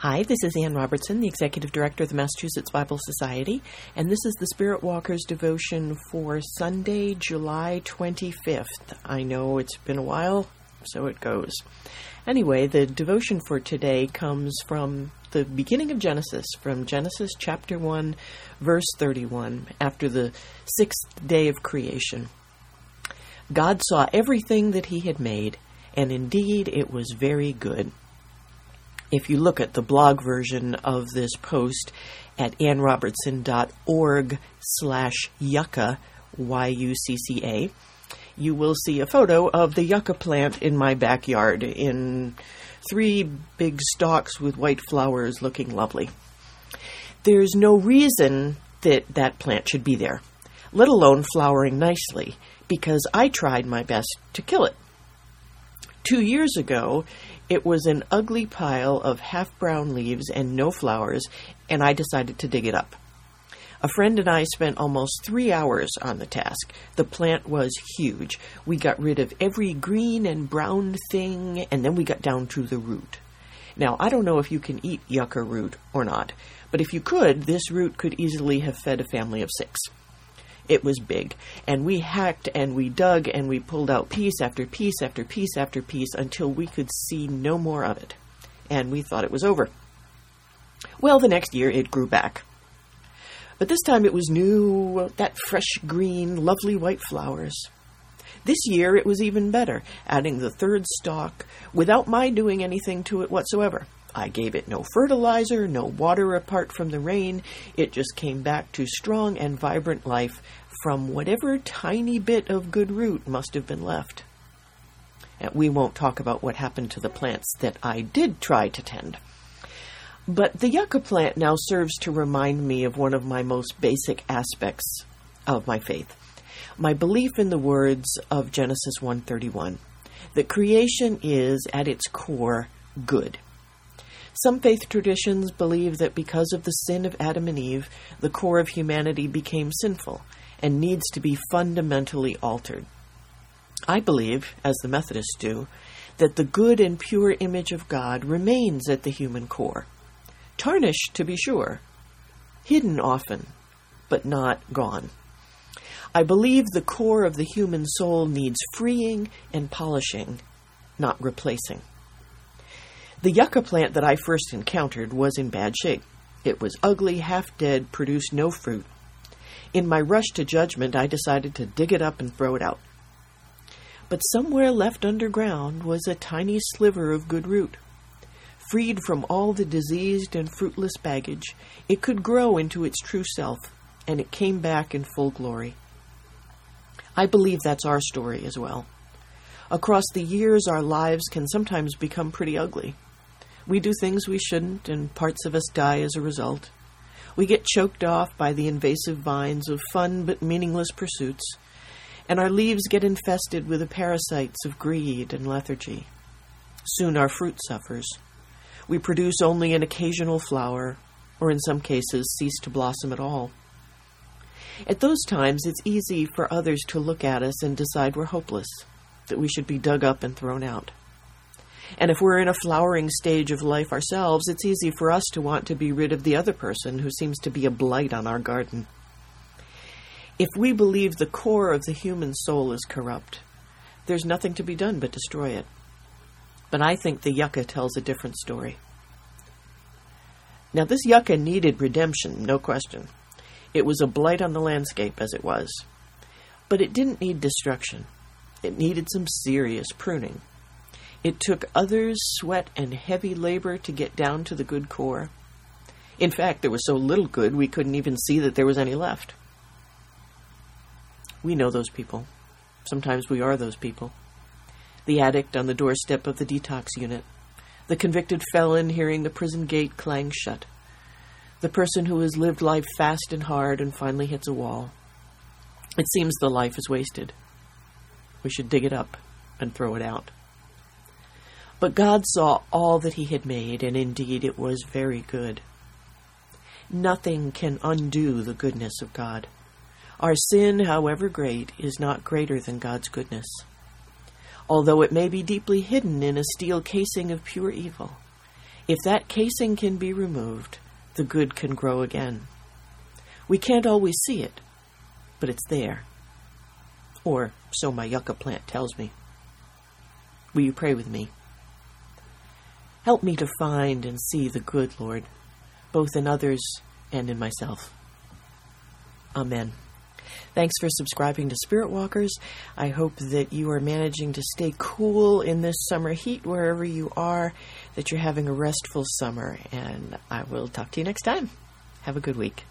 Hi, this is Ann Robertson, the Executive Director of the Massachusetts Bible Society, and this is the Spirit Walkers devotion for Sunday, July 25th. I know it's been a while, so it goes. Anyway, the devotion for today comes from the beginning of Genesis, from Genesis chapter 1, verse 31, after the sixth day of creation. God saw everything that he had made, and indeed it was very good if you look at the blog version of this post at annrobertson.org slash yucca, Y-U-C-C-A, you will see a photo of the yucca plant in my backyard in three big stalks with white flowers looking lovely. There's no reason that that plant should be there, let alone flowering nicely, because I tried my best to kill it. Two years ago, it was an ugly pile of half brown leaves and no flowers, and I decided to dig it up. A friend and I spent almost three hours on the task. The plant was huge. We got rid of every green and brown thing, and then we got down to the root. Now, I don't know if you can eat yucca root or not, but if you could, this root could easily have fed a family of six. It was big. And we hacked and we dug and we pulled out piece after piece after piece after piece until we could see no more of it. And we thought it was over. Well, the next year it grew back. But this time it was new, that fresh green, lovely white flowers. This year it was even better, adding the third stalk without my doing anything to it whatsoever. I gave it no fertilizer, no water apart from the rain. It just came back to strong and vibrant life from whatever tiny bit of good root must have been left. And we won't talk about what happened to the plants that I did try to tend. But the yucca plant now serves to remind me of one of my most basic aspects of my faith. My belief in the words of Genesis 131 that creation is at its core good. Some faith traditions believe that because of the sin of Adam and Eve, the core of humanity became sinful and needs to be fundamentally altered. I believe, as the Methodists do, that the good and pure image of God remains at the human core. Tarnished, to be sure, hidden often, but not gone. I believe the core of the human soul needs freeing and polishing, not replacing. The yucca plant that I first encountered was in bad shape. It was ugly, half dead, produced no fruit. In my rush to judgment, I decided to dig it up and throw it out. But somewhere left underground was a tiny sliver of good root. Freed from all the diseased and fruitless baggage, it could grow into its true self, and it came back in full glory. I believe that's our story as well. Across the years, our lives can sometimes become pretty ugly. We do things we shouldn't, and parts of us die as a result. We get choked off by the invasive vines of fun but meaningless pursuits, and our leaves get infested with the parasites of greed and lethargy. Soon our fruit suffers. We produce only an occasional flower, or in some cases cease to blossom at all. At those times, it's easy for others to look at us and decide we're hopeless, that we should be dug up and thrown out. And if we're in a flowering stage of life ourselves, it's easy for us to want to be rid of the other person who seems to be a blight on our garden. If we believe the core of the human soul is corrupt, there's nothing to be done but destroy it. But I think the yucca tells a different story. Now, this yucca needed redemption, no question. It was a blight on the landscape as it was. But it didn't need destruction. It needed some serious pruning. It took others' sweat and heavy labor to get down to the good core. In fact, there was so little good we couldn't even see that there was any left. We know those people. Sometimes we are those people. The addict on the doorstep of the detox unit. The convicted felon hearing the prison gate clang shut. The person who has lived life fast and hard and finally hits a wall. It seems the life is wasted. We should dig it up and throw it out. But God saw all that he had made, and indeed it was very good. Nothing can undo the goodness of God. Our sin, however great, is not greater than God's goodness. Although it may be deeply hidden in a steel casing of pure evil, If that casing can be removed, the good can grow again. We can't always see it, but it's there. Or so my yucca plant tells me. Will you pray with me? Help me to find and see the good, Lord, both in others and in myself. Amen. Thanks for subscribing to Spirit Walkers. I hope that you are managing to stay cool in this summer heat wherever you are, that you're having a restful summer, and I will talk to you next time. Have a good week.